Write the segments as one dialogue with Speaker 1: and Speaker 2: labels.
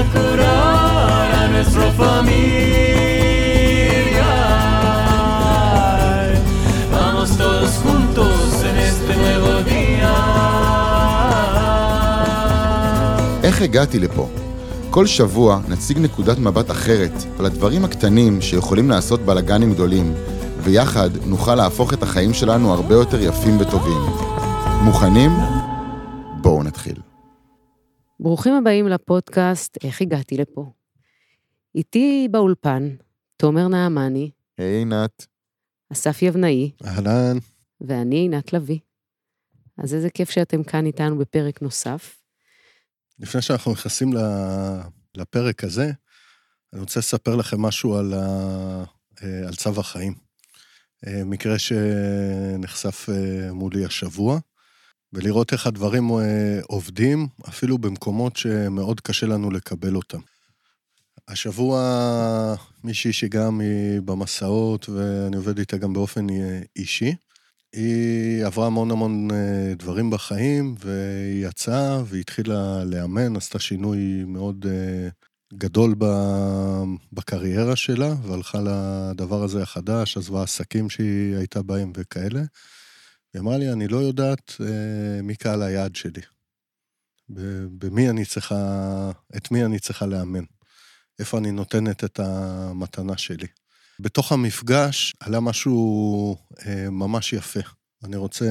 Speaker 1: a curar a nuestra familia. Vamos todos juntos en este nuevo día.
Speaker 2: איך הגעתי לפה? כל שבוע נציג נקודת מבט אחרת על הדברים הקטנים שיכולים לעשות בלאגנים גדולים, ויחד נוכל להפוך את החיים שלנו הרבה יותר יפים וטובים. מוכנים? בואו נתחיל.
Speaker 3: ברוכים הבאים לפודקאסט איך הגעתי לפה. איתי באולפן, תומר נעמני,
Speaker 2: היי עינת.
Speaker 3: אסף יבנאי,
Speaker 4: אהלן.
Speaker 3: ואני עינת לביא. אז איזה כיף שאתם כאן איתנו בפרק נוסף.
Speaker 4: לפני שאנחנו נכנסים ל- לפרק הזה, אני רוצה לספר לכם משהו על, ה- אה, על צו החיים. אה, מקרה שנחשף אה, מולי השבוע, ולראות איך הדברים אה, עובדים, אפילו במקומות שמאוד קשה לנו לקבל אותם. השבוע מישהי שגם היא במסעות, ואני עובד איתה גם באופן אה, אישי, היא עברה המון המון אה, דברים בחיים, והיא יצאה והתחילה לאמן, עשתה שינוי מאוד גדול בקריירה שלה, והלכה לדבר הזה החדש, עזבה עסקים שהיא הייתה בהם וכאלה. היא אמרה לי, אני לא יודעת אה, מי קהל היעד שלי. במי אני צריכה, את מי אני צריכה לאמן. איפה אני נותנת את המתנה שלי. בתוך המפגש עלה משהו אה, ממש יפה. אני רוצה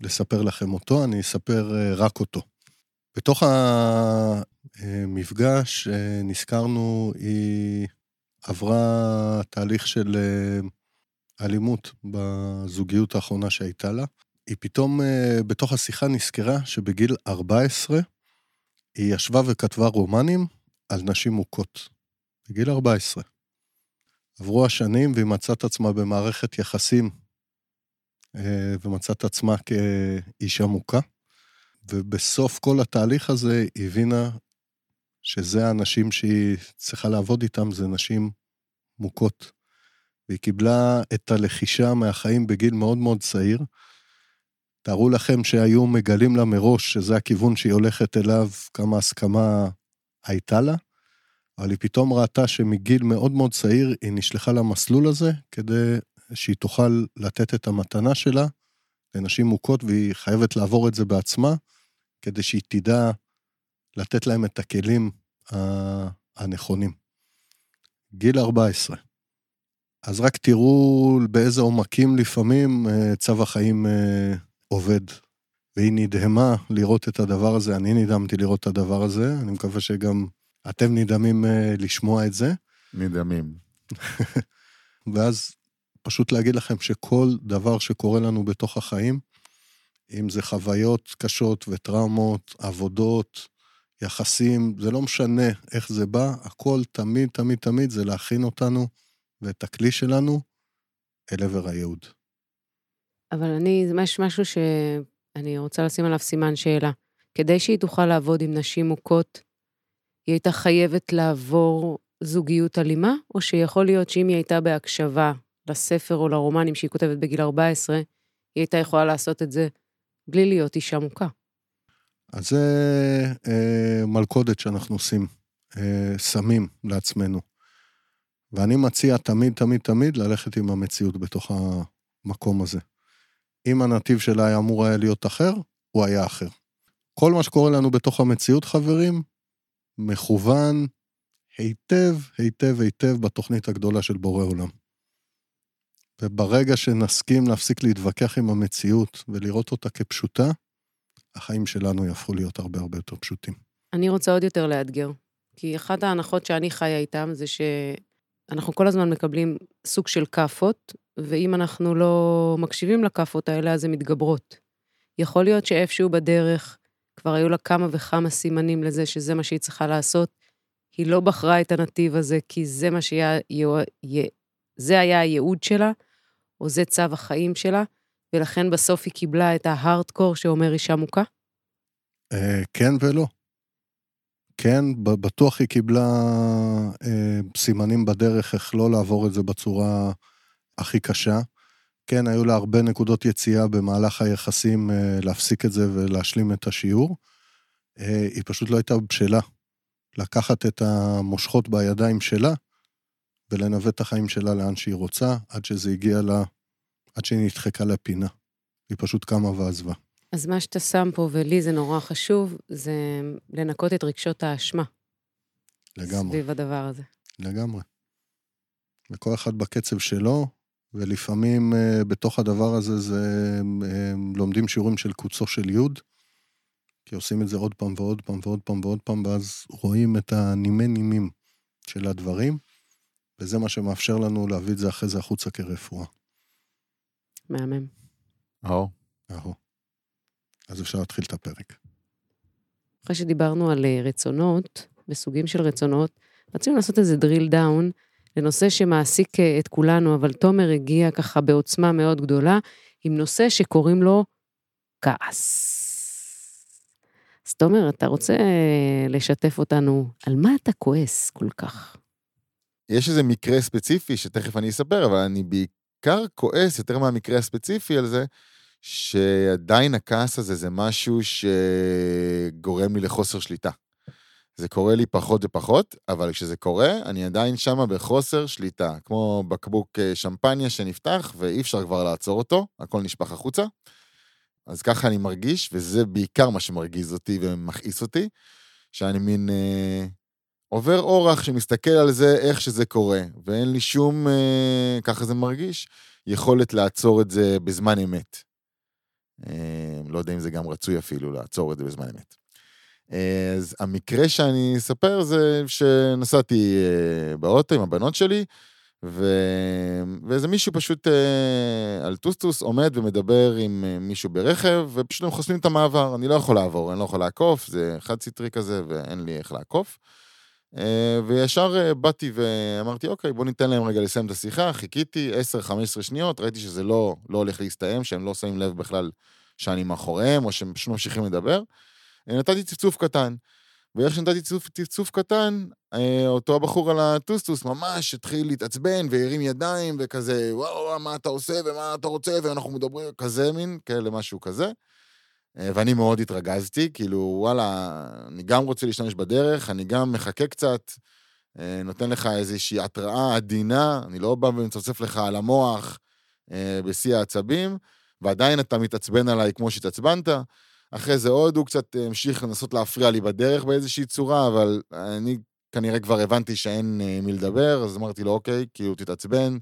Speaker 4: לספר לכם אותו, אני אספר אה, רק אותו. בתוך המפגש אה, נזכרנו, היא עברה תהליך של אה, אלימות בזוגיות האחרונה שהייתה לה. היא פתאום אה, בתוך השיחה נזכרה שבגיל 14 היא ישבה וכתבה רומנים על נשים מוכות. בגיל 14. עברו השנים והיא מצאה את עצמה במערכת יחסים אה, ומצאה את עצמה כאישה מוכה. ובסוף כל התהליך הזה היא הבינה שזה האנשים שהיא צריכה לעבוד איתם, זה נשים מוכות. והיא קיבלה את הלחישה מהחיים בגיל מאוד מאוד צעיר. תארו לכם שהיו מגלים לה מראש שזה הכיוון שהיא הולכת אליו, כמה הסכמה הייתה לה, אבל היא פתאום ראתה שמגיל מאוד מאוד צעיר היא נשלחה למסלול הזה כדי שהיא תוכל לתת את המתנה שלה לנשים מוכות, והיא חייבת לעבור את זה בעצמה, כדי שהיא תדע לתת להם את הכלים ה- הנכונים. גיל 14. אז רק תראו באיזה עומקים לפעמים אה, צו החיים אה, עובד. והיא נדהמה לראות את הדבר הזה, אני נדהמתי לראות את הדבר הזה, אני מקווה שגם אתם נדהמים אה, לשמוע את זה.
Speaker 2: נדהמים.
Speaker 4: ואז פשוט להגיד לכם שכל דבר שקורה לנו בתוך החיים, אם זה חוויות קשות וטראומות, עבודות, יחסים, זה לא משנה איך זה בא, הכל תמיד, תמיד, תמיד זה להכין אותנו ואת הכלי שלנו אל עבר הייעוד.
Speaker 3: אבל אני, יש משהו שאני רוצה לשים עליו סימן שאלה. כדי שהיא תוכל לעבוד עם נשים מוכות, היא הייתה חייבת לעבור זוגיות אלימה, או שיכול להיות שאם היא הייתה בהקשבה לספר או לרומנים שהיא כותבת בגיל 14, היא הייתה יכולה לעשות את זה בלי להיות אישה מוכה.
Speaker 4: אז זה אה, מלכודת שאנחנו עושים, אה, שמים לעצמנו. ואני מציע תמיד, תמיד, תמיד ללכת עם המציאות בתוך המקום הזה. אם הנתיב שלה היה אמור היה להיות אחר, הוא היה אחר. כל מה שקורה לנו בתוך המציאות, חברים, מכוון היטב, היטב, היטב בתוכנית הגדולה של בורא עולם. וברגע שנסכים להפסיק להתווכח עם המציאות ולראות אותה כפשוטה, החיים שלנו יהפכו להיות הרבה הרבה יותר פשוטים.
Speaker 3: אני רוצה עוד יותר לאתגר, כי אחת ההנחות שאני חיה איתן זה שאנחנו כל הזמן מקבלים סוג של כאפות, ואם אנחנו לא מקשיבים לכאפות האלה, אז הן מתגברות. יכול להיות שאיפשהו בדרך כבר היו לה כמה וכמה סימנים לזה שזה מה שהיא צריכה לעשות. היא לא בחרה את הנתיב הזה כי זה מה שהיה, זה היה הייעוד שלה, או זה צו החיים שלה, ולכן בסוף היא קיבלה את ההארדקור שאומר אישה מוכה?
Speaker 4: אה, כן ולא. כן, בטוח היא קיבלה אה, סימנים בדרך איך לא לעבור את זה בצורה הכי קשה. כן, היו לה הרבה נקודות יציאה במהלך היחסים אה, להפסיק את זה ולהשלים את השיעור. אה, היא פשוט לא הייתה בשלה לקחת את המושכות בידיים שלה ולנווט את החיים שלה לאן שהיא רוצה, עד שזה הגיע לה, עד שהיא נדחקה לפינה. היא פשוט קמה ועזבה.
Speaker 3: אז מה שאתה שם פה, ולי זה נורא חשוב, זה לנקות את רגשות האשמה.
Speaker 4: לגמרי.
Speaker 3: סביב הדבר הזה.
Speaker 4: לגמרי. וכל אחד בקצב שלו, ולפעמים uh, בתוך הדבר הזה זה um, לומדים שיעורים של קוצו של יוד, כי עושים את זה עוד פעם ועוד פעם ועוד פעם ועוד פעם, ואז רואים את הנימי נימים של הדברים, וזה מה שמאפשר לנו להביא את זה אחרי זה החוצה כרפואה.
Speaker 3: מהמם.
Speaker 2: או.
Speaker 4: אהו. אז אפשר להתחיל את הפרק.
Speaker 3: אחרי שדיברנו על אה, רצונות וסוגים של רצונות, רצינו לעשות איזה drill down לנושא שמעסיק אה, את כולנו, אבל תומר הגיע ככה בעוצמה מאוד גדולה עם נושא שקוראים לו כעס. אז תומר, אתה רוצה אה, לשתף אותנו על מה אתה כועס כל כך?
Speaker 2: יש איזה מקרה ספציפי שתכף אני אספר, אבל אני בעיקר כועס יותר מהמקרה הספציפי על זה, שעדיין הכעס הזה זה משהו שגורם לי לחוסר שליטה. זה קורה לי פחות ופחות, אבל כשזה קורה, אני עדיין שמה בחוסר שליטה. כמו בקבוק אה, שמפניה שנפתח, ואי אפשר כבר לעצור אותו, הכל נשפך החוצה. אז ככה אני מרגיש, וזה בעיקר מה שמרגיז אותי ומכעיס אותי, שאני מין אה, עובר אורח שמסתכל על זה, איך שזה קורה, ואין לי שום, אה, ככה זה מרגיש, יכולת לעצור את זה בזמן אמת. אה, לא יודע אם זה גם רצוי אפילו לעצור את זה בזמן אמת. אה, אז המקרה שאני אספר זה שנסעתי אה, באוטו עם הבנות שלי, ו... ואיזה מישהו פשוט על טוסטוס עומד ומדבר עם מישהו ברכב, ופשוט הם חוסמים את המעבר, אני לא יכול לעבור, אני לא יכול לעקוף, זה חד סטרי כזה ואין לי איך לעקוף. אה, וישר אה, באתי ואמרתי, אוקיי, בוא ניתן להם רגע לסיים את השיחה, חיכיתי 10-15 שניות, ראיתי שזה לא, לא הולך להסתיים, שהם לא שמים לב בכלל שאני מאחוריהם, או שהם פשוט ממשיכים לדבר. אה, נתתי צפצוף קטן. ואיך שנתתי צפצוף, צפצוף קטן, אותו הבחור על הטוסטוס ממש התחיל להתעצבן והרים ידיים וכזה, וואו, מה אתה עושה ומה אתה רוצה ואנחנו מדברים, כזה מין, כאלה משהו כזה. אה, ואני מאוד התרגזתי, כאילו, וואלה, אני גם רוצה להשתמש בדרך, אני גם מחכה קצת, אה, נותן לך איזושהי התראה עדינה, אני לא בא ומצפצף לך על המוח בשיא העצבים, ועדיין אתה מתעצבן עליי כמו שהתעצבנת. אחרי זה עוד הוא קצת המשיך לנסות להפריע לי בדרך באיזושהי צורה, אבל אני כנראה כבר הבנתי שאין אה, מי לדבר, אז אמרתי לו, אוקיי, כאילו תתעצבן,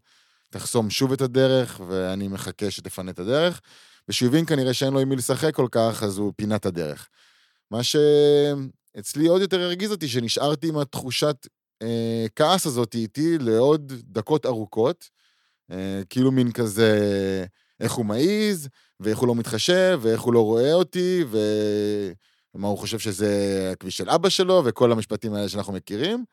Speaker 2: תחסום שוב את הדרך, ואני מחכה שתפנה את הדרך. וכשהוא הבין כנראה שאין לו עם מי לשחק כל כך, אז הוא פינה את הדרך. מה שאצלי עוד יותר הרגיז אותי, שנשארתי עם התחושת אה, כעס הזאת איתי לעוד דקות ארוכות, אה, כאילו מין כזה, איך הוא מעז, ואיך הוא לא מתחשב, ואיך הוא לא רואה אותי, ומה הוא חושב שזה הכביש של אבא שלו, וכל המשפטים האלה שאנחנו מכירים.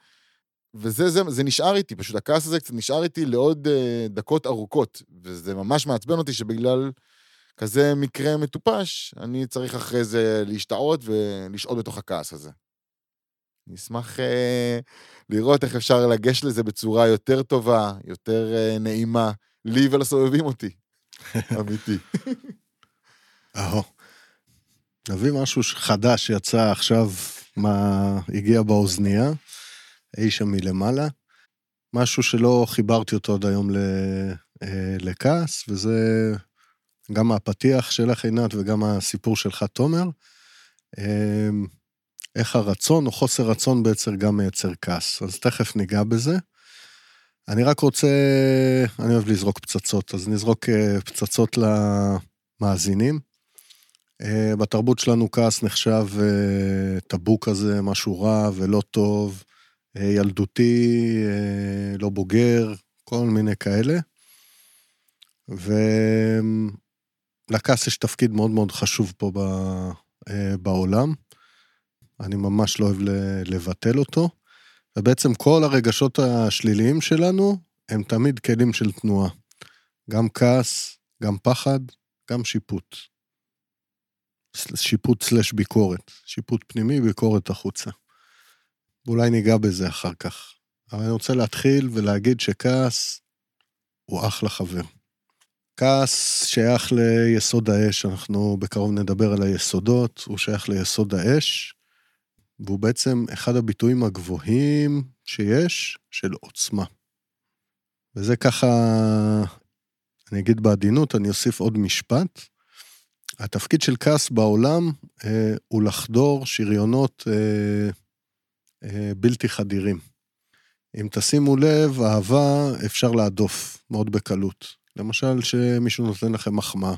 Speaker 2: וזה זה, זה נשאר איתי, פשוט הכעס הזה קצת נשאר איתי לעוד uh, דקות ארוכות, וזה ממש מעצבן אותי שבגלל כזה מקרה מטופש, אני צריך אחרי זה להשתאות ולשהות בתוך הכעס הזה. אני אשמח uh, לראות איך אפשר לגשת לזה בצורה יותר טובה, יותר uh, נעימה, לי ולסובבים אותי. אמיתי.
Speaker 4: אהו. נביא משהו חדש שיצא עכשיו, מה הגיע באוזנייה, אי שם מלמעלה. משהו שלא חיברתי אותו עד היום אה, לכעס, וזה גם הפתיח שלך, עינת, וגם הסיפור שלך, תומר. אמ, איך הרצון או חוסר רצון בעצם גם מייצר כעס. אז תכף ניגע בזה. אני רק רוצה, אני אוהב לזרוק פצצות, אז נזרוק אה, פצצות למאזינים. אה, בתרבות שלנו כעס נחשב אה, טאבו כזה, משהו רע ולא טוב, ילדותי, לא בוגר, כל מיני כאלה. ולכעס יש תפקיד מאוד מאוד חשוב פה בעולם. אני ממש לא אוהב לבטל אותו. ובעצם כל הרגשות השליליים שלנו הם תמיד כלים של תנועה. גם כעס, גם פחד, גם שיפוט. שיפוט סלש ביקורת. שיפוט פנימי, ביקורת החוצה. ואולי ניגע בזה אחר כך. אבל אני רוצה להתחיל ולהגיד שכעס הוא אחלה חבר. כעס שייך ליסוד האש, אנחנו בקרוב נדבר על היסודות, הוא שייך ליסוד האש, והוא בעצם אחד הביטויים הגבוהים שיש של עוצמה. וזה ככה, אני אגיד בעדינות, אני אוסיף עוד משפט. התפקיד של כעס בעולם אה, הוא לחדור שריונות אה, בלתי חדירים. אם תשימו לב, אהבה אפשר להדוף מאוד בקלות. למשל, שמישהו נותן לכם מחמאה.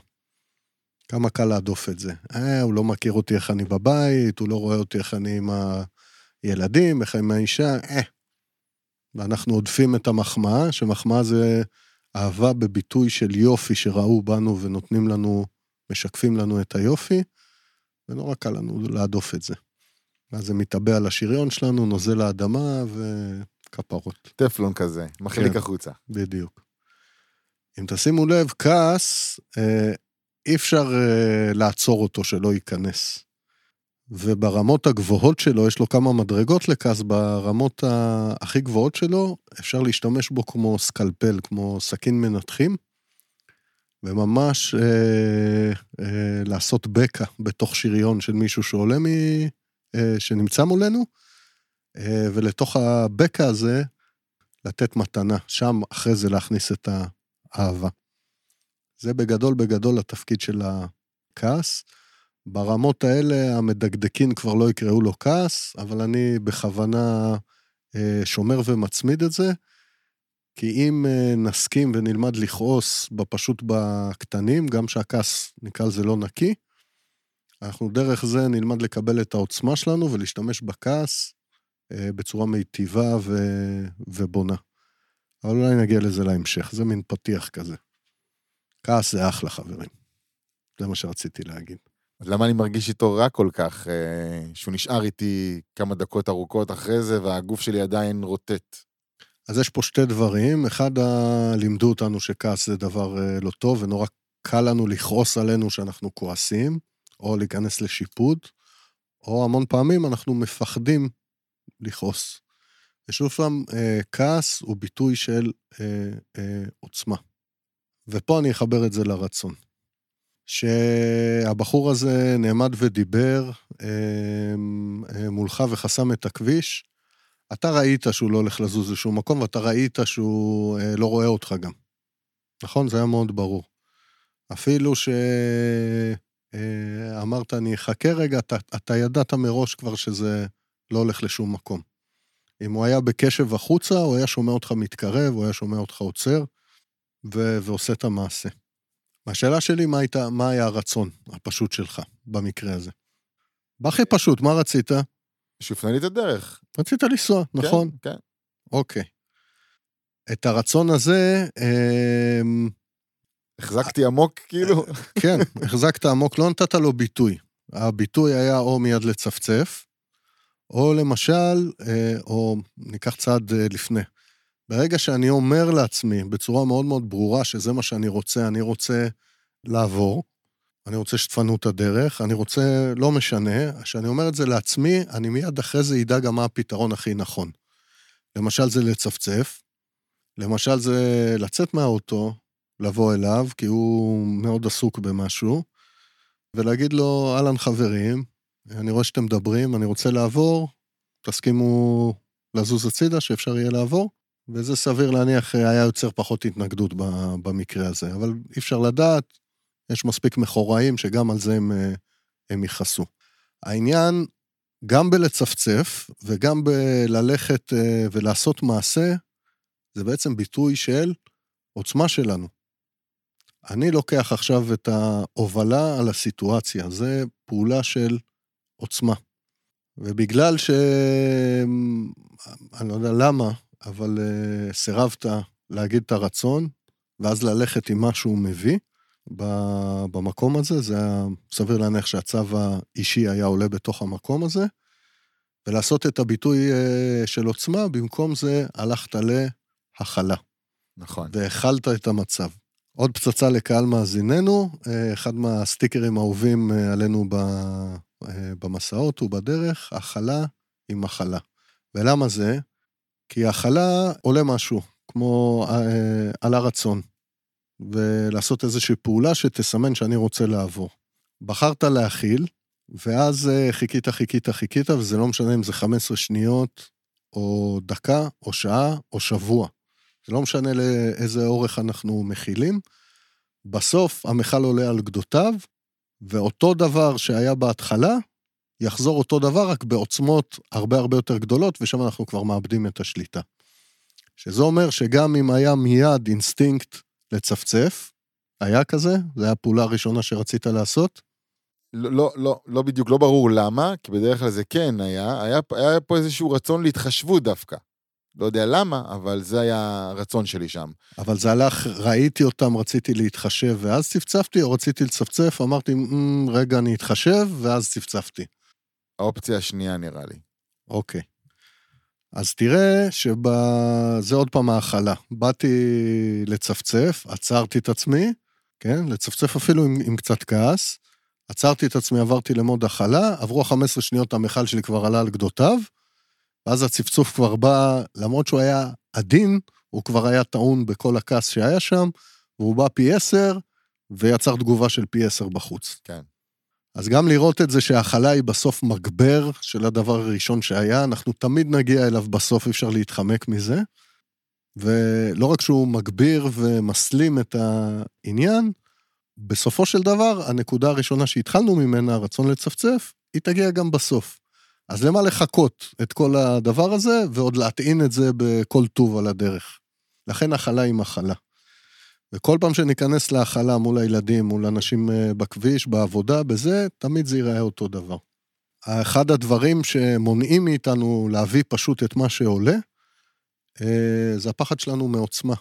Speaker 4: כמה קל להדוף את זה. אה, הוא לא מכיר אותי איך אני בבית, הוא לא רואה אותי איך אני עם הילדים, איך אני עם האישה, אה. ואנחנו עודפים את המחמאה, שמחמאה זה אהבה בביטוי של יופי שראו בנו ונותנים לנו, משקפים לנו את היופי, ונורא קל לנו להדוף את זה. ואז זה מתאבע על השריון שלנו, נוזל לאדמה וכפרות.
Speaker 2: טפלון כזה, מחליק
Speaker 4: כן.
Speaker 2: החוצה.
Speaker 4: בדיוק. אם תשימו לב, כעס, אה, אי אפשר אה, לעצור אותו שלא ייכנס. וברמות הגבוהות שלו, יש לו כמה מדרגות לכעס, ברמות ה- הכי גבוהות שלו, אפשר להשתמש בו כמו סקלפל, כמו סכין מנתחים, וממש אה, אה, לעשות בקע בתוך שריון של מישהו שעולה מ... אה, שנמצא מולנו, אה, ולתוך הבקע הזה לתת מתנה, שם אחרי זה להכניס את האהבה. זה בגדול בגדול התפקיד של הכעס. ברמות האלה המדקדקים כבר לא יקראו לו כעס, אבל אני בכוונה אה, שומר ומצמיד את זה, כי אם נסכים ונלמד לכעוס פשוט בקטנים, גם שהכעס נקרא לזה לא נקי, אנחנו דרך זה נלמד לקבל את העוצמה שלנו ולהשתמש בכעס אה, בצורה מיטיבה ו... ובונה. אבל אולי נגיע לזה להמשך, זה מין פתיח כזה. כעס זה אחלה, חברים. זה מה שרציתי להגיד.
Speaker 2: אז למה אני מרגיש איתו רע כל כך, אה, שהוא נשאר איתי כמה דקות ארוכות אחרי זה, והגוף שלי עדיין רוטט?
Speaker 4: אז יש פה שתי דברים. אחד, ה- לימדו אותנו שכעס זה דבר אה, לא טוב, ונורא קל לנו לכעוס עלינו שאנחנו כועסים, או להיכנס לשיפוט, או המון פעמים אנחנו מפחדים לכעוס. ושוב פעם, אה, כעס הוא ביטוי של אה, אה, עוצמה. ופה אני אחבר את זה לרצון. שהבחור הזה נעמד ודיבר אה, אה, מולך וחסם את הכביש, אתה ראית שהוא לא הולך לזוז לשום מקום, ואתה ראית שהוא אה, לא רואה אותך גם. נכון? זה היה מאוד ברור. אפילו שאמרת, אני אחכה רגע, אתה, אתה ידעת מראש כבר שזה לא הולך לשום מקום. אם הוא היה בקשב החוצה, הוא היה שומע אותך מתקרב, הוא היה שומע אותך עוצר, ו- ועושה את המעשה. והשאלה שלי, מה, הייתה, מה היה הרצון הפשוט שלך במקרה הזה? בהכי פשוט, מה רצית?
Speaker 2: שיפנה לי את הדרך.
Speaker 4: רצית לנסוע, נכון?
Speaker 2: כן, כן.
Speaker 4: אוקיי. את הרצון הזה, אמ,
Speaker 2: החזקתי עמוק, כאילו.
Speaker 4: כן, החזקת עמוק, לא נתת לו ביטוי. הביטוי היה או מיד לצפצף, או למשל, אה, או ניקח צעד אה, לפני. ברגע שאני אומר לעצמי בצורה מאוד מאוד ברורה שזה מה שאני רוצה, אני רוצה לעבור, אני רוצה שתפנו את הדרך, אני רוצה, לא משנה, כשאני אומר את זה לעצמי, אני מיד אחרי זה אדע גם מה הפתרון הכי נכון. למשל זה לצפצף, למשל זה לצאת מהאוטו, לבוא אליו, כי הוא מאוד עסוק במשהו, ולהגיד לו, אהלן חברים, אני רואה שאתם מדברים, אני רוצה לעבור, תסכימו לזוז הצידה, שאפשר יהיה לעבור, וזה סביר להניח היה יוצר פחות התנגדות במקרה הזה, אבל אי אפשר לדעת, יש מספיק מכורעים שגם על זה הם, אה, הם יכעסו. העניין, גם בלצפצף וגם בללכת אה, ולעשות מעשה, זה בעצם ביטוי של עוצמה שלנו. אני לוקח עכשיו את ההובלה על הסיטואציה, זה פעולה של עוצמה. ובגלל ש... אני לא יודע למה, אבל uh, סירבת להגיד את הרצון, ואז ללכת עם מה שהוא מביא במקום הזה, זה היה סביר להניח שהצו האישי היה עולה בתוך המקום הזה, ולעשות את הביטוי uh, של עוצמה, במקום זה הלכת להכלה,
Speaker 2: נכון.
Speaker 4: והכלת את המצב. עוד פצצה לקהל מאזיננו, אה, אחד מהסטיקרים האהובים אה, עלינו אה, במסעות ובדרך, הכלה עם מחלה. ולמה זה? כי הכלה עולה משהו, כמו על הרצון, ולעשות איזושהי פעולה שתסמן שאני רוצה לעבור. בחרת להכיל, ואז חיכית, חיכית, חיכית, וזה לא משנה אם זה 15 שניות, או דקה, או שעה, או שבוע. זה לא משנה לאיזה אורך אנחנו מכילים. בסוף המכל עולה על גדותיו, ואותו דבר שהיה בהתחלה, יחזור אותו דבר, רק בעוצמות הרבה הרבה יותר גדולות, ושם אנחנו כבר מאבדים את השליטה. שזה אומר שגם אם היה מיד אינסטינקט לצפצף, היה כזה, זו הייתה הפעולה הראשונה שרצית לעשות,
Speaker 2: לא, לא, לא, לא בדיוק, לא ברור למה, כי בדרך כלל זה כן היה, היה, היה פה איזשהו רצון להתחשבות דווקא. לא יודע למה, אבל זה היה הרצון שלי שם.
Speaker 4: אבל זה הלך, ראיתי אותם, רציתי להתחשב, ואז צפצפתי, או רציתי לצפצף, אמרתי, "מ, רגע, אני אתחשב, ואז צפצפתי.
Speaker 2: האופציה השנייה נראה לי.
Speaker 4: אוקיי. אז תראה שזה עוד פעם ההכלה. באתי לצפצף, עצרתי את עצמי, כן? לצפצף אפילו עם, עם קצת כעס. עצרתי את עצמי, עברתי למוד הכלה, עברו ה-15 שניות, המכל שלי כבר עלה על גדותיו, ואז הצפצוף כבר בא, למרות שהוא היה עדין, הוא כבר היה טעון בכל הכעס שהיה שם, והוא בא פי 10, ויצר תגובה של פי 10 בחוץ.
Speaker 2: כן.
Speaker 4: אז גם לראות את זה שההכלה היא בסוף מגבר של הדבר הראשון שהיה, אנחנו תמיד נגיע אליו בסוף, אי אפשר להתחמק מזה. ולא רק שהוא מגביר ומסלים את העניין, בסופו של דבר, הנקודה הראשונה שהתחלנו ממנה, הרצון לצפצף, היא תגיע גם בסוף. אז למה לחכות את כל הדבר הזה, ועוד להטעין את זה בכל טוב על הדרך? לכן הכלה היא מחלה. וכל פעם שניכנס להכלה מול הילדים, מול אנשים אה, בכביש, בעבודה, בזה, תמיד זה ייראה אותו דבר. אחד הדברים שמונעים מאיתנו להביא פשוט את מה שעולה, אה, זה הפחד שלנו מעוצמה.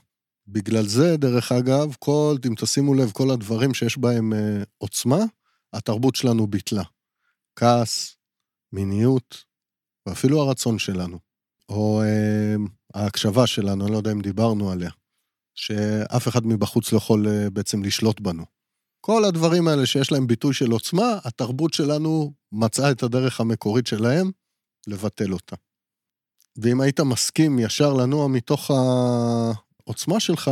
Speaker 4: בגלל זה, דרך אגב, כל, אם תשימו לב, כל הדברים שיש בהם אה, עוצמה, התרבות שלנו ביטלה. כעס, מיניות, ואפילו הרצון שלנו. או אה, ההקשבה שלנו, אני לא יודע אם דיברנו עליה. שאף אחד מבחוץ לא יכול אה, בעצם לשלוט בנו. כל הדברים האלה שיש להם ביטוי של עוצמה, התרבות שלנו מצאה את הדרך המקורית שלהם לבטל אותה. ואם היית מסכים ישר לנוע מתוך העוצמה שלך,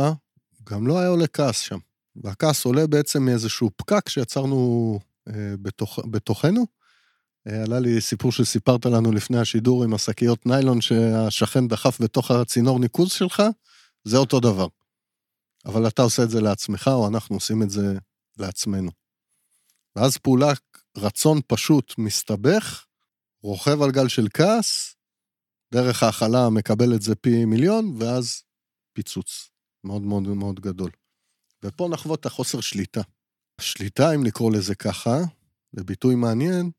Speaker 4: גם לא היה עולה כעס שם. והכעס עולה בעצם מאיזשהו פקק שיצרנו אה, בתוך, בתוכנו. אה, עלה לי סיפור שסיפרת לנו לפני השידור עם השקיות ניילון שהשכן דחף בתוך הצינור ניקוז שלך, זה אותו דבר. אבל אתה עושה את זה לעצמך, או אנחנו עושים את זה לעצמנו. ואז פעולה, רצון פשוט מסתבך, רוכב על גל של כעס, דרך ההכלה מקבל את זה פי מיליון, ואז פיצוץ. מאוד מאוד מאוד גדול. ופה נחוות את החוסר שליטה. שליטה, אם לקרוא לזה ככה, זה ביטוי מעניין,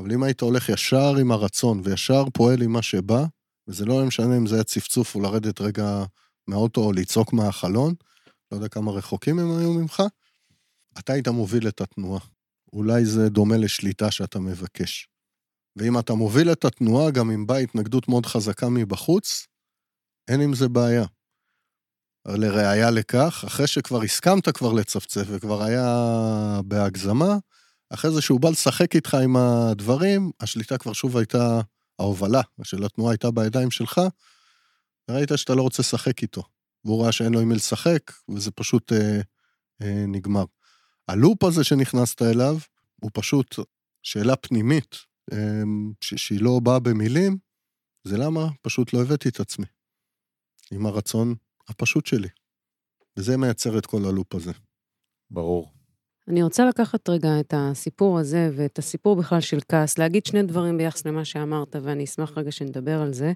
Speaker 4: אבל אם היית הולך ישר עם הרצון וישר פועל עם מה שבא, וזה לא משנה אם זה היה צפצוף או לרדת רגע מהאוטו או לצעוק מהחלון, לא יודע כמה רחוקים הם היו ממך, אתה היית מוביל את התנועה. אולי זה דומה לשליטה שאתה מבקש. ואם אתה מוביל את התנועה, גם אם באה התנגדות מאוד חזקה מבחוץ, אין עם זה בעיה. לראיה לכך, אחרי שכבר הסכמת כבר לצפצף וכבר היה בהגזמה, אחרי זה שהוא בא לשחק איתך עם הדברים, השליטה כבר שוב הייתה, ההובלה של התנועה הייתה בידיים שלך, וראית שאתה לא רוצה לשחק איתו. והוא ראה שאין לו עם מי לשחק, וזה פשוט אה, אה, נגמר. הלופ הזה שנכנסת אליו, הוא פשוט שאלה פנימית, אה, שהיא לא באה במילים, זה למה פשוט לא הבאתי את עצמי. עם הרצון הפשוט שלי. וזה מייצר את כל הלופ הזה.
Speaker 2: ברור.
Speaker 3: אני רוצה לקחת רגע את הסיפור הזה ואת הסיפור בכלל של כעס, להגיד שני דברים ביחס למה שאמרת, ואני אשמח רגע שנדבר על זה.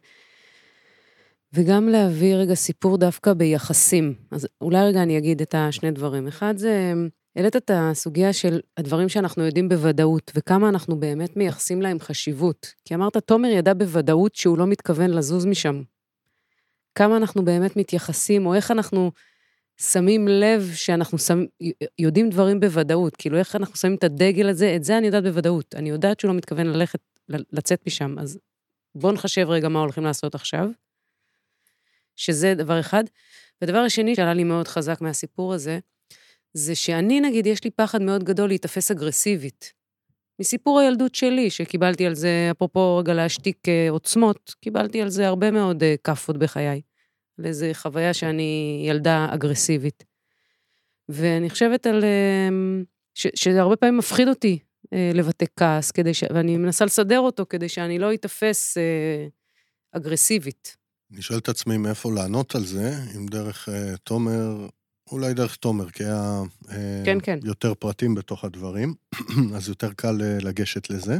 Speaker 3: וגם להביא רגע סיפור דווקא ביחסים. אז אולי רגע אני אגיד את השני דברים. אחד זה, העלית את הסוגיה של הדברים שאנחנו יודעים בוודאות, וכמה אנחנו באמת מייחסים להם חשיבות. כי אמרת, תומר ידע בוודאות שהוא לא מתכוון לזוז משם. כמה אנחנו באמת מתייחסים, או איך אנחנו שמים לב שאנחנו שם, יודעים דברים בוודאות. כאילו, איך אנחנו שמים את הדגל הזה, את זה אני יודעת בוודאות. אני יודעת שהוא לא מתכוון ללכת, לצאת משם, אז בואו נחשב רגע מה הולכים לעשות עכשיו. שזה דבר אחד. ודבר השני שעלה לי מאוד חזק מהסיפור הזה, זה שאני, נגיד, יש לי פחד מאוד גדול להיתפס אגרסיבית. מסיפור הילדות שלי, שקיבלתי על זה, אפרופו רגע להשתיק אה, עוצמות, קיבלתי על זה הרבה מאוד אה, כאפות בחיי. על איזו חוויה שאני ילדה אגרסיבית. ואני חושבת על... ש, שזה הרבה פעמים מפחיד אותי אה, לבטא כעס, כדי ש... ואני מנסה לסדר אותו כדי שאני לא אתפס אה, אגרסיבית.
Speaker 4: אני שואל את עצמי מאיפה לענות על זה, אם דרך אה, תומר, אולי דרך תומר, כי היה אה,
Speaker 3: כן, כן.
Speaker 4: יותר פרטים בתוך הדברים, אז יותר קל אה, לגשת לזה.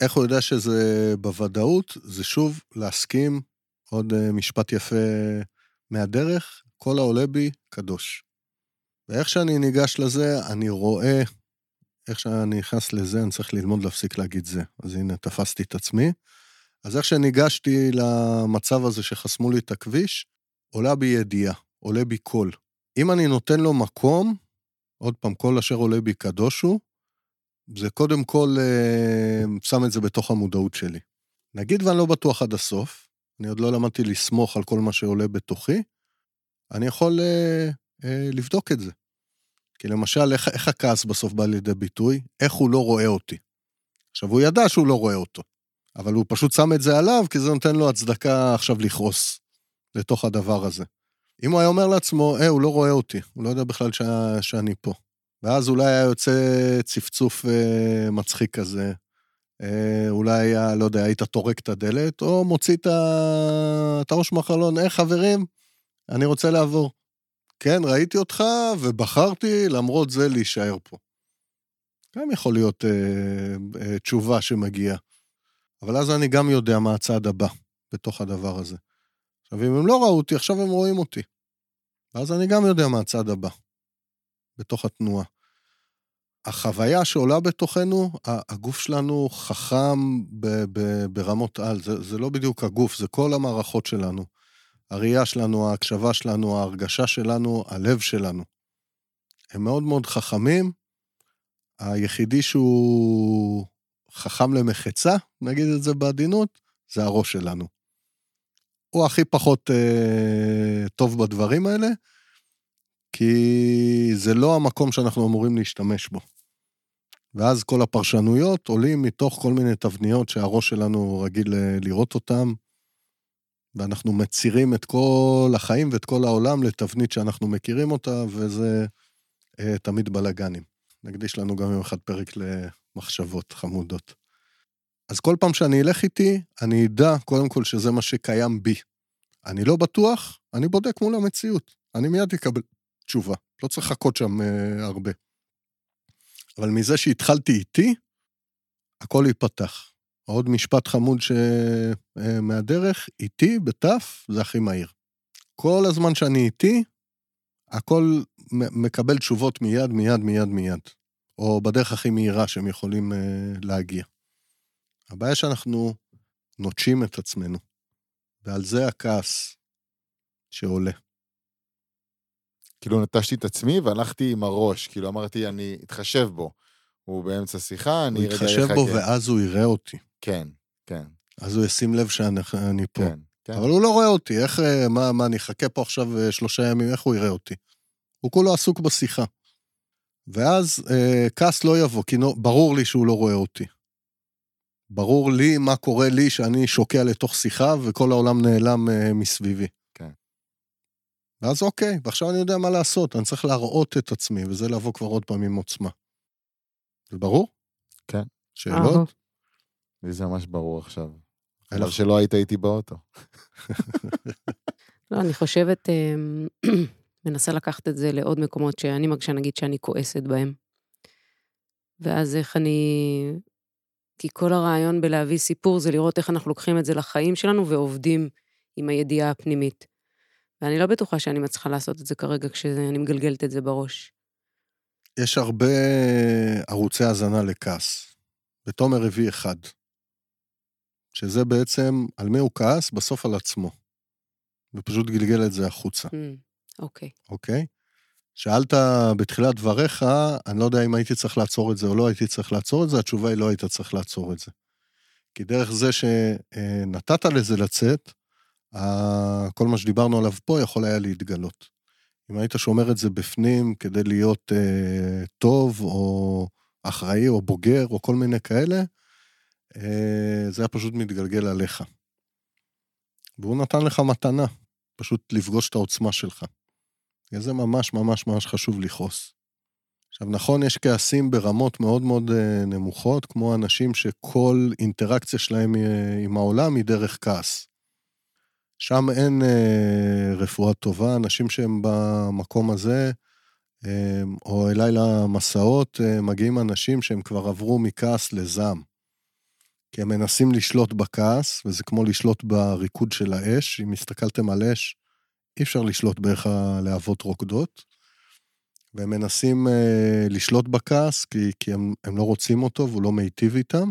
Speaker 4: איך הוא יודע שזה בוודאות? זה שוב להסכים, עוד אה, משפט יפה מהדרך, כל העולה בי קדוש. ואיך שאני ניגש לזה, אני רואה, איך שאני נכנס לזה, אני צריך ללמוד להפסיק להגיד זה. אז הנה, תפסתי את עצמי. אז איך שניגשתי למצב הזה שחסמו לי את הכביש, עולה בי ידיעה, עולה בי קול. אם אני נותן לו מקום, עוד פעם, כל אשר עולה בי קדוש הוא, זה קודם כל אה, שם את זה בתוך המודעות שלי. נגיד ואני לא בטוח עד הסוף, אני עוד לא למדתי לסמוך על כל מה שעולה בתוכי, אני יכול אה, אה, לבדוק את זה. כי למשל, איך, איך הכעס בסוף בא לידי ביטוי? איך הוא לא רואה אותי. עכשיו, הוא ידע שהוא לא רואה אותו, אבל הוא פשוט שם את זה עליו, כי זה נותן לו הצדקה עכשיו לכעוס לתוך הדבר הזה. אם הוא היה אומר לעצמו, אה, הוא לא רואה אותי, הוא לא יודע בכלל ש... שאני פה. ואז אולי היה יוצא צפצוף אה, מצחיק כזה, אולי היה, לא יודע, היית טורק את הדלת, או מוציא. את הראש מהחלון, אה, חברים, אני רוצה לעבור. כן, ראיתי אותך ובחרתי למרות זה להישאר פה. גם יכול להיות אה, אה, תשובה שמגיעה. אבל אז אני גם יודע מה הצעד הבא בתוך הדבר הזה. עכשיו, אם הם לא ראו אותי, עכשיו הם רואים אותי. ואז אני גם יודע מה הצעד הבא בתוך התנועה. החוויה שעולה בתוכנו, הגוף שלנו חכם ב- ב- ברמות על. זה, זה לא בדיוק הגוף, זה כל המערכות שלנו. הראייה שלנו, ההקשבה שלנו, ההרגשה שלנו, הלב שלנו. הם מאוד מאוד חכמים. היחידי שהוא חכם למחצה, נגיד את זה בעדינות, זה הראש שלנו. הוא הכי פחות אה, טוב בדברים האלה, כי זה לא המקום שאנחנו אמורים להשתמש בו. ואז כל הפרשנויות עולים מתוך כל מיני תבניות שהראש שלנו רגיל אה, לראות אותן, ואנחנו מצירים את כל החיים ואת כל העולם לתבנית שאנחנו מכירים אותה, וזה אה, תמיד בלאגנים. נקדיש לנו גם יום אחד פרק למחשבות חמודות. אז כל פעם שאני אלך איתי, אני אדע קודם כל שזה מה שקיים בי. אני לא בטוח, אני בודק מול המציאות. אני מיד אקבל תשובה. לא צריך לחכות שם אה, הרבה. אבל מזה שהתחלתי איתי, הכל ייפתח. עוד משפט חמוד שמהדרך, אה, איתי, בתף, זה הכי מהיר. כל הזמן שאני איתי, הכל מקבל תשובות מיד, מיד, מיד, מיד. או בדרך הכי מהירה שהם יכולים אה, להגיע. הבעיה שאנחנו נוטשים את עצמנו, ועל זה הכעס שעולה.
Speaker 2: כאילו נטשתי את עצמי והלכתי עם הראש, כאילו אמרתי, אני אתחשב בו. הוא באמצע שיחה, אני
Speaker 4: רגע אחכה. הוא יתחשב בו ואז הוא יראה אותי.
Speaker 2: כן, כן.
Speaker 4: אז הוא ישים לב שאני פה.
Speaker 2: כן, כן.
Speaker 4: אבל הוא לא רואה אותי, איך, אה, מה, מה, אני אחכה פה עכשיו אה, שלושה ימים, איך הוא יראה אותי? הוא כולו עסוק בשיחה. ואז אה, כעס לא יבוא, כי נו, ברור לי שהוא לא רואה אותי. ברור לי מה קורה לי שאני שוקע לתוך שיחה וכל העולם נעלם אה, מסביבי. ואז אוקיי, ועכשיו אני יודע מה לעשות, אני צריך להראות את עצמי, וזה לבוא כבר עוד פעם עם עוצמה. זה ברור?
Speaker 2: כן.
Speaker 4: שאלות?
Speaker 2: לי זה ממש ברור עכשיו. אלא שלא היית איתי באוטו.
Speaker 3: לא, אני חושבת, אמ, מנסה לקחת את זה לעוד מקומות שאני מרגישה, נגיד, שאני כועסת בהם. ואז איך אני... כי כל הרעיון בלהביא סיפור זה לראות איך אנחנו לוקחים את זה לחיים שלנו ועובדים עם הידיעה הפנימית. ואני לא בטוחה שאני מצליחה לעשות את זה כרגע כשאני מגלגלת את זה בראש.
Speaker 4: יש הרבה ערוצי האזנה לכעס. ותומר הביא אחד. שזה בעצם, על מי הוא כעס? בסוף על עצמו. ופשוט גלגל את זה החוצה.
Speaker 3: אוקיי.
Speaker 4: Mm, אוקיי? Okay. שאלת בתחילת דבריך, אני לא יודע אם הייתי צריך לעצור את זה או לא הייתי צריך לעצור את זה, התשובה היא לא היית צריך לעצור את זה. כי דרך זה שנתת לזה לצאת, כל מה שדיברנו עליו פה יכול היה להתגלות. אם היית שומר את זה בפנים כדי להיות אה, טוב, או אחראי, או בוגר, או כל מיני כאלה, אה, זה היה פשוט מתגלגל עליך. והוא נתן לך מתנה, פשוט לפגוש את העוצמה שלך. זה ממש ממש ממש חשוב לכעוס. עכשיו, נכון, יש כעסים ברמות מאוד מאוד אה, נמוכות, כמו אנשים שכל אינטראקציה שלהם אה, עם העולם היא דרך כעס. שם אין אה, רפואה טובה, אנשים שהם במקום הזה, אה, או אליי למסעות, אה, מגיעים אנשים שהם כבר עברו מכעס לזעם. כי הם מנסים לשלוט בכעס, וזה כמו לשלוט בריקוד של האש. אם הסתכלתם על אש, אי אפשר לשלוט באיך הלהבות רוקדות. והם מנסים אה, לשלוט בכעס, כי, כי הם, הם לא רוצים אותו והוא לא מיטיב איתם.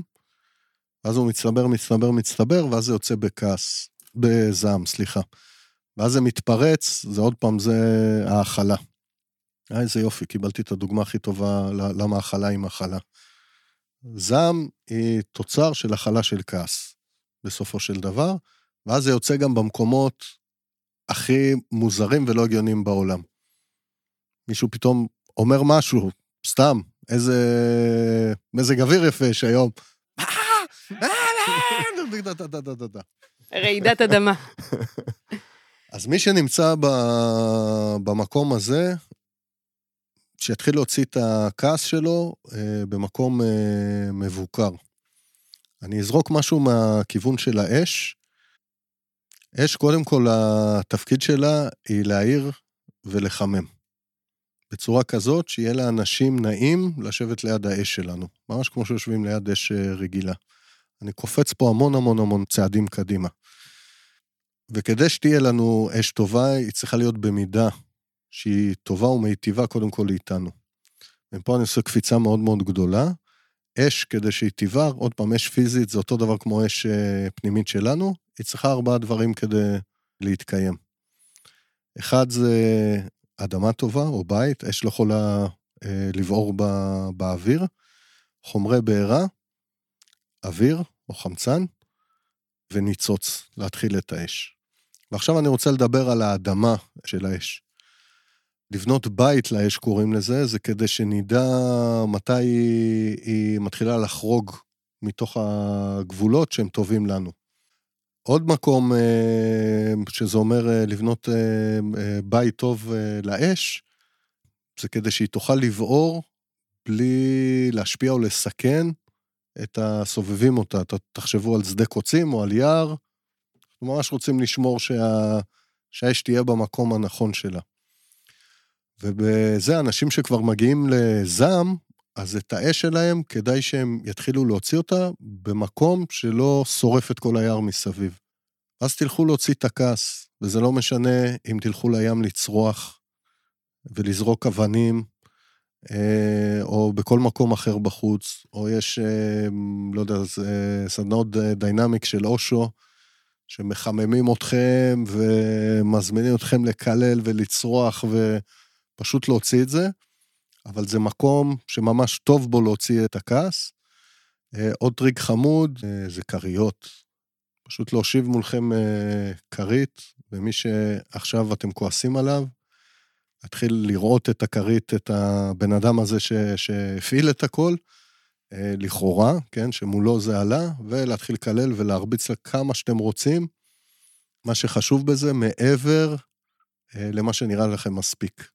Speaker 4: ואז הוא מצטבר, מצטבר, מצטבר, ואז זה יוצא בכעס, בזעם, סליחה. ואז זה מתפרץ, זה עוד פעם, זה ההכלה. אה, איזה יופי, קיבלתי את הדוגמה הכי טובה למה הכלה היא מחלה. זעם היא תוצר של הכלה של כעס, בסופו של דבר, ואז זה יוצא גם במקומות הכי מוזרים ולא הגיוניים בעולם. מישהו פתאום אומר משהו, סתם, איזה מזג אוויר יפה יש היום.
Speaker 3: רעידת אדמה.
Speaker 4: אז מי שנמצא במקום הזה, שיתחיל להוציא את הכעס שלו אה, במקום אה, מבוקר. אני אזרוק משהו מהכיוון של האש. אש, קודם כל, התפקיד שלה היא להעיר ולחמם. בצורה כזאת שיהיה לאנשים נעים לשבת ליד האש שלנו, ממש כמו שיושבים ליד אש אה, רגילה. אני קופץ פה המון המון המון צעדים קדימה. וכדי שתהיה לנו אש טובה, היא צריכה להיות במידה שהיא טובה ומיטיבה קודם כל איתנו. ופה אני עושה קפיצה מאוד מאוד גדולה. אש, כדי שהיא תבער, עוד פעם, אש פיזית זה אותו דבר כמו אש אה, פנימית שלנו, היא צריכה ארבעה דברים כדי להתקיים. אחד זה אדמה טובה או בית, אש לא יכולה אה, לבעור בא, באוויר, חומרי בעירה, אוויר או חמצן, וניצוץ, להתחיל את האש. ועכשיו אני רוצה לדבר על האדמה של האש. לבנות בית לאש קוראים לזה, זה כדי שנדע מתי היא, היא מתחילה לחרוג מתוך הגבולות שהם טובים לנו. עוד מקום אה, שזה אומר אה, לבנות אה, בית טוב לאש, זה כדי שהיא תוכל לבעור בלי להשפיע או לסכן את הסובבים אותה. תחשבו על שדה קוצים או על יער, אנחנו ממש רוצים לשמור שה... שהאש תהיה במקום הנכון שלה. ובזה אנשים שכבר מגיעים לזעם, אז את האש שלהם, כדאי שהם יתחילו להוציא אותה במקום שלא שורף את כל היער מסביב. אז תלכו להוציא את הכעס, וזה לא משנה אם תלכו לים לצרוח ולזרוק אבנים, אה, או בכל מקום אחר בחוץ, או יש, אה, לא יודע, סדנאות dynamic של אושו, שמחממים אתכם ומזמינים אתכם לקלל ולצרוח ופשוט להוציא את זה. אבל זה מקום שממש טוב בו להוציא את הכעס. אה, עוד טריק חמוד אה, זה כריות. פשוט להושיב מולכם אה, כרית, ומי שעכשיו אתם כועסים עליו, להתחיל לראות את הכרית, את הבן אדם הזה שהפעיל את הכל, לכאורה, כן, שמולו זה עלה, ולהתחיל לקלל ולהרביץ לה כמה שאתם רוצים. מה שחשוב בזה, מעבר למה שנראה לכם מספיק.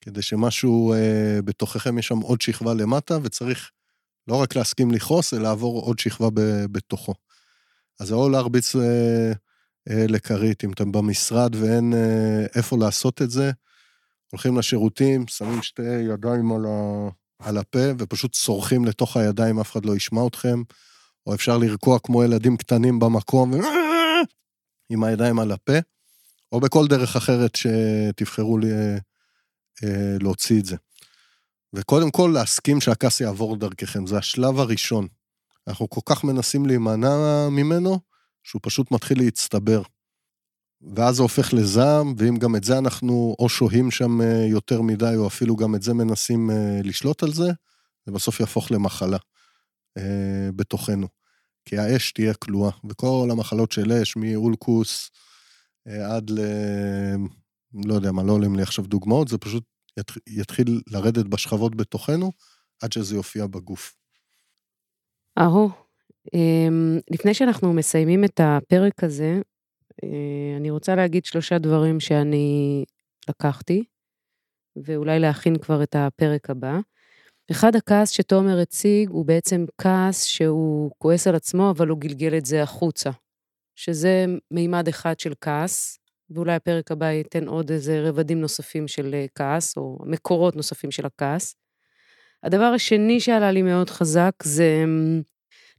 Speaker 4: כדי שמשהו אה, בתוככם, יש שם עוד שכבה למטה, וצריך לא רק להסכים לכעוס, אלא לעבור עוד שכבה בתוכו. אז זה או להרביץ אה, אה, לכרית, אם אתם במשרד ואין אה, איפה לעשות את זה, הולכים לשירותים, שמים שתי ידיים על, ה, על הפה, ופשוט צורכים לתוך הידיים, אף אחד לא ישמע אתכם, או אפשר לרקוע כמו ילדים קטנים במקום, עם הידיים על הפה, או בכל דרך אחרת שתבחרו לי, אה, אה, להוציא את זה. וקודם כל, להסכים שהכעס יעבור דרככם, זה השלב הראשון. אנחנו כל כך מנסים להימנע ממנו, שהוא פשוט מתחיל להצטבר. ואז זה הופך לזעם, ואם גם את זה אנחנו או שוהים שם אה, יותר מדי, או אפילו גם את זה מנסים אה, לשלוט על זה, זה בסוף יהפוך למחלה אה, בתוכנו. כי האש תהיה כלואה, וכל המחלות של אש, מאולקוס אה, עד ל... לא יודע מה, לא עולים לי עכשיו דוגמאות, זה פשוט יתחיל לרדת בשכבות בתוכנו, עד שזה יופיע בגוף.
Speaker 3: אהו, אמ, לפני שאנחנו מסיימים את הפרק הזה, אני רוצה להגיד שלושה דברים שאני לקחתי, ואולי להכין כבר את הפרק הבא. אחד הכעס שתומר הציג הוא בעצם כעס שהוא כועס על עצמו, אבל הוא גלגל את זה החוצה. שזה מימד אחד של כעס, ואולי הפרק הבא ייתן עוד איזה רבדים נוספים של אה, כעס, או מקורות נוספים של הכעס. הדבר השני שעלה לי מאוד חזק זה אמ,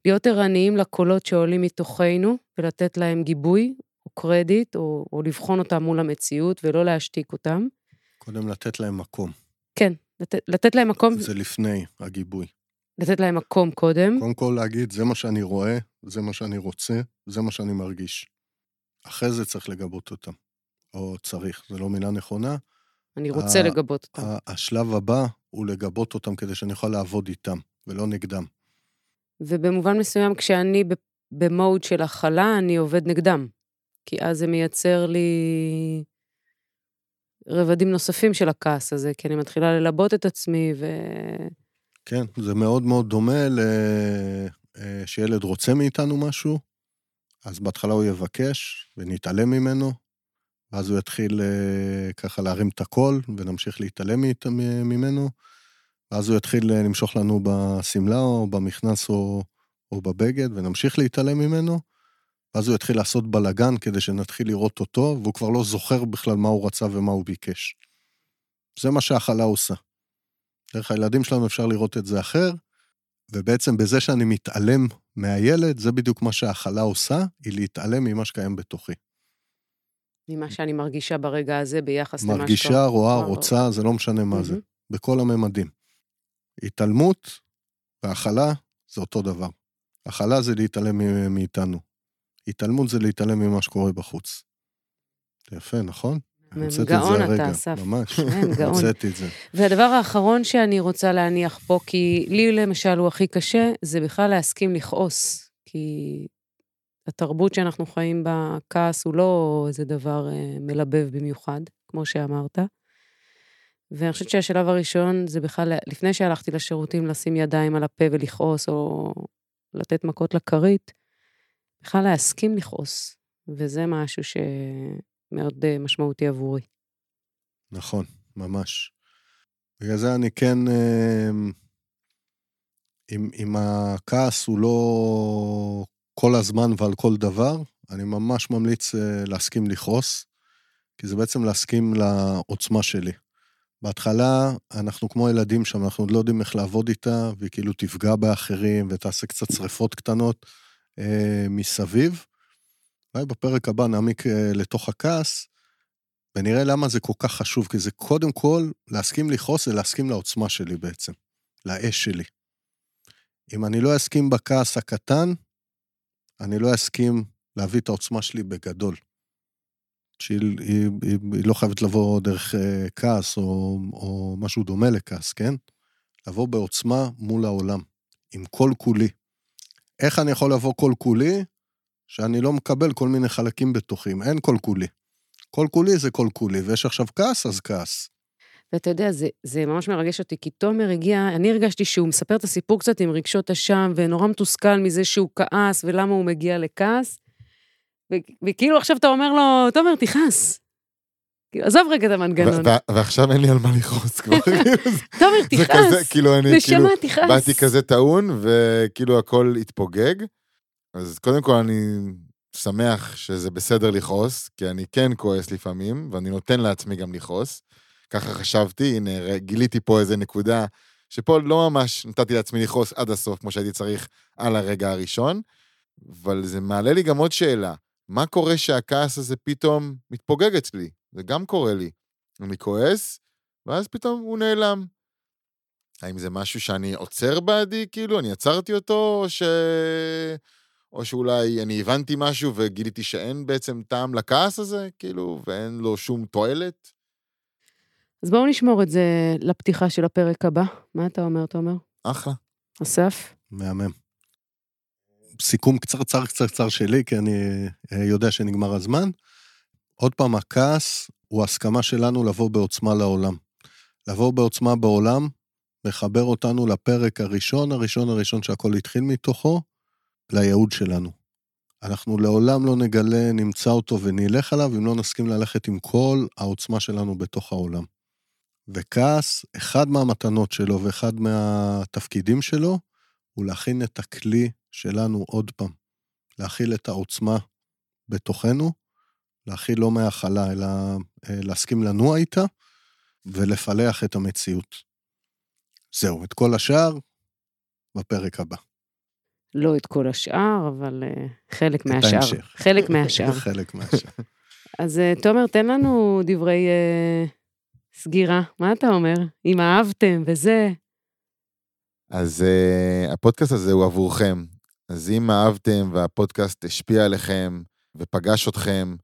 Speaker 3: להיות ערניים לקולות שעולים מתוכנו, ולתת להם גיבוי, קרדיט, או, או לבחון אותם מול המציאות, ולא להשתיק אותם.
Speaker 4: קודם לתת להם מקום.
Speaker 3: כן, לתת, לתת להם מקום,
Speaker 4: זה לפני הגיבוי.
Speaker 3: לתת להם מקום קודם.
Speaker 4: קודם כל להגיד, זה מה שאני רואה, זה מה שאני רוצה, זה מה שאני מרגיש. אחרי זה צריך לגבות אותם. או צריך, זו לא מילה נכונה.
Speaker 3: אני רוצה
Speaker 4: ה-
Speaker 3: לגבות אותם.
Speaker 4: ה- השלב הבא הוא לגבות אותם כדי שאני אוכל לעבוד איתם, ולא נגדם.
Speaker 3: ובמובן מסוים, כשאני במוד של הכלה, אני עובד נגדם. כי אז זה מייצר לי רבדים נוספים של הכעס הזה, כי אני מתחילה ללבות את עצמי, ו...
Speaker 4: כן, זה מאוד מאוד דומה ל... אה, שילד רוצה מאיתנו משהו, אז בהתחלה הוא יבקש ונתעלם ממנו, ואז הוא יתחיל אה, ככה להרים את הקול ונמשיך להתעלם ממנו, ואז הוא יתחיל אה, למשוך לנו בשמלה או במכנס או, או בבגד ונמשיך להתעלם ממנו, ואז הוא יתחיל לעשות בלאגן כדי שנתחיל לראות אותו, והוא כבר לא זוכר בכלל מה הוא רצה ומה הוא ביקש. זה מה שההכלה עושה. דרך הילדים שלנו אפשר לראות את זה אחר, ובעצם בזה שאני מתעלם מהילד, זה בדיוק מה שההכלה עושה, היא להתעלם ממה שקיים בתוכי.
Speaker 3: ממה שאני מרגישה ברגע הזה ביחס למה
Speaker 4: מרגישה, רואה. רוצה, זה לא משנה מה זה. בכל הממדים. התעלמות והכלה זה אותו דבר. הכלה זה להתעלם מאיתנו. התעלמות זה להתעלם ממה שקורה בחוץ. יפה, נכון?
Speaker 3: גאון אתה, אסף.
Speaker 4: ממש.
Speaker 3: כן, גאון.
Speaker 4: המצאתי את זה.
Speaker 3: והדבר האחרון שאני רוצה להניח פה, כי לי למשל הוא הכי קשה, זה בכלל להסכים לכעוס. כי התרבות שאנחנו חיים בה, כעס הוא לא איזה דבר אה, מלבב במיוחד, כמו שאמרת. ואני חושבת שהשלב הראשון זה בכלל, לפני שהלכתי לשירותים, לשים ידיים על הפה ולכעוס, או לתת מכות לכרית, בכלל להסכים לכעוס. וזה משהו שמאוד אה, משמעותי עבורי.
Speaker 4: נכון, ממש. בגלל זה אני כן, אמ, אם, אם הכעס הוא לא כל הזמן ועל כל דבר, אני ממש ממליץ אה, להסכים לכעוס, כי זה בעצם להסכים לעוצמה שלי. בהתחלה אנחנו כמו ילדים שם, אנחנו עוד לא יודעים איך לעבוד איתה, והיא כאילו תפגע באחרים ותעשה קצת שריפות קטנות אה, מסביב. אולי בפרק הבא נעמיק אה, לתוך הכעס, ונראה למה זה כל כך חשוב, כי זה קודם כל, להסכים לכעוס זה להסכים לעוצמה שלי בעצם, לאש שלי. אם אני לא אסכים בכעס הקטן, אני לא אסכים להביא את העוצמה שלי בגדול. שהיא היא, היא, היא לא חייבת לבוא דרך אה, כעס או, או משהו דומה לכעס, כן? לבוא בעוצמה מול העולם, עם כל כולי. איך אני יכול לבוא כל כולי? שאני לא מקבל כל מיני חלקים בתוכים, אין כל כולי. כל כולי זה כל כולי, ויש עכשיו כעס, אז כעס.
Speaker 3: ואתה יודע, זה, זה ממש מרגש אותי, כי תומר הגיע, אני הרגשתי שהוא מספר את הסיפור קצת עם רגשות אשם, ונורא מתוסכל מזה שהוא כעס, ולמה הוא מגיע לכעס. ו- וכאילו עכשיו אתה אומר לו, תומר, תכעס. כאילו, עזוב רגע את המנגנון.
Speaker 2: ועכשיו אין לי על מה לכעוס כבר.
Speaker 3: תומר,
Speaker 2: זה כזה,
Speaker 3: תכעס.
Speaker 2: כאילו, אני כאילו,
Speaker 3: נשמה, תכעס.
Speaker 2: באתי כזה טעון, וכאילו הכל התפוגג. אז קודם כל אני שמח שזה בסדר לכעוס, כי אני כן כועס לפעמים, ואני נותן לעצמי גם לכעוס. ככה חשבתי, הנה, גיליתי פה איזה נקודה, שפה לא ממש נתתי לעצמי לכעוס עד הסוף, כמו שהייתי צריך על הרגע הראשון, אבל זה מעלה לי גם עוד שאלה. מה קורה שהכעס הזה פתאום מתפוגג אצלי? זה גם קורה לי. אני כועס, ואז פתאום הוא נעלם. האם זה משהו שאני עוצר בעדי, כאילו, אני עצרתי אותו, או ש... או שאולי אני הבנתי משהו וגיליתי שאין בעצם טעם לכעס הזה, כאילו, ואין לו שום תועלת?
Speaker 3: אז בואו נשמור את זה לפתיחה של הפרק הבא. מה אתה אומר, תומר?
Speaker 2: אחלה.
Speaker 3: אסף?
Speaker 4: מהמם. סיכום קצרצר קצרצר שלי, כי אני אה, יודע שנגמר הזמן. עוד פעם, הכעס הוא הסכמה שלנו לבוא בעוצמה לעולם. לבוא בעוצמה בעולם, מחבר אותנו לפרק הראשון, הראשון הראשון שהכל התחיל מתוכו, לייעוד שלנו. אנחנו לעולם לא נגלה, נמצא אותו ונלך עליו, אם לא נסכים ללכת עם כל העוצמה שלנו בתוך העולם. וכעס, אחד מהמתנות שלו ואחד מהתפקידים שלו, הוא להכין את הכלי שלנו עוד פעם. להכיל את העוצמה בתוכנו, להכיל לא מהכלה, אלא אה, להסכים לנוע איתה ולפלח את המציאות. זהו, את כל השאר בפרק הבא.
Speaker 3: לא את כל השאר, אבל uh, חלק מהשאר.
Speaker 4: ההמשך.
Speaker 3: חלק מהשאר.
Speaker 4: חלק מהשאר.
Speaker 3: אז uh, תומר, תן לנו דברי uh, סגירה. מה אתה אומר? אם אהבתם וזה.
Speaker 2: אז uh, הפודקאסט הזה הוא עבורכם. אז אם אהבתם והפודקאסט השפיע עליכם ופגש אתכם,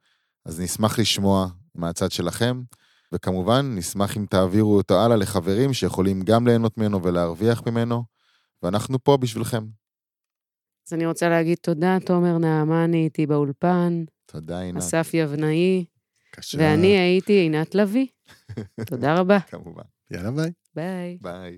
Speaker 2: אז נשמח לשמוע מהצד שלכם, וכמובן, נשמח אם תעבירו אותו הלאה לחברים שיכולים גם ליהנות ממנו ולהרוויח ממנו, ואנחנו פה בשבילכם.
Speaker 3: אז אני רוצה להגיד תודה, תומר נעמני איתי באולפן,
Speaker 2: תודה, עינת.
Speaker 3: אסף יבנאי,
Speaker 4: בבקשה.
Speaker 3: ואני הייתי עינת לביא. תודה רבה.
Speaker 2: כמובן.
Speaker 4: יאללה ביי.
Speaker 3: ביי.
Speaker 2: ביי.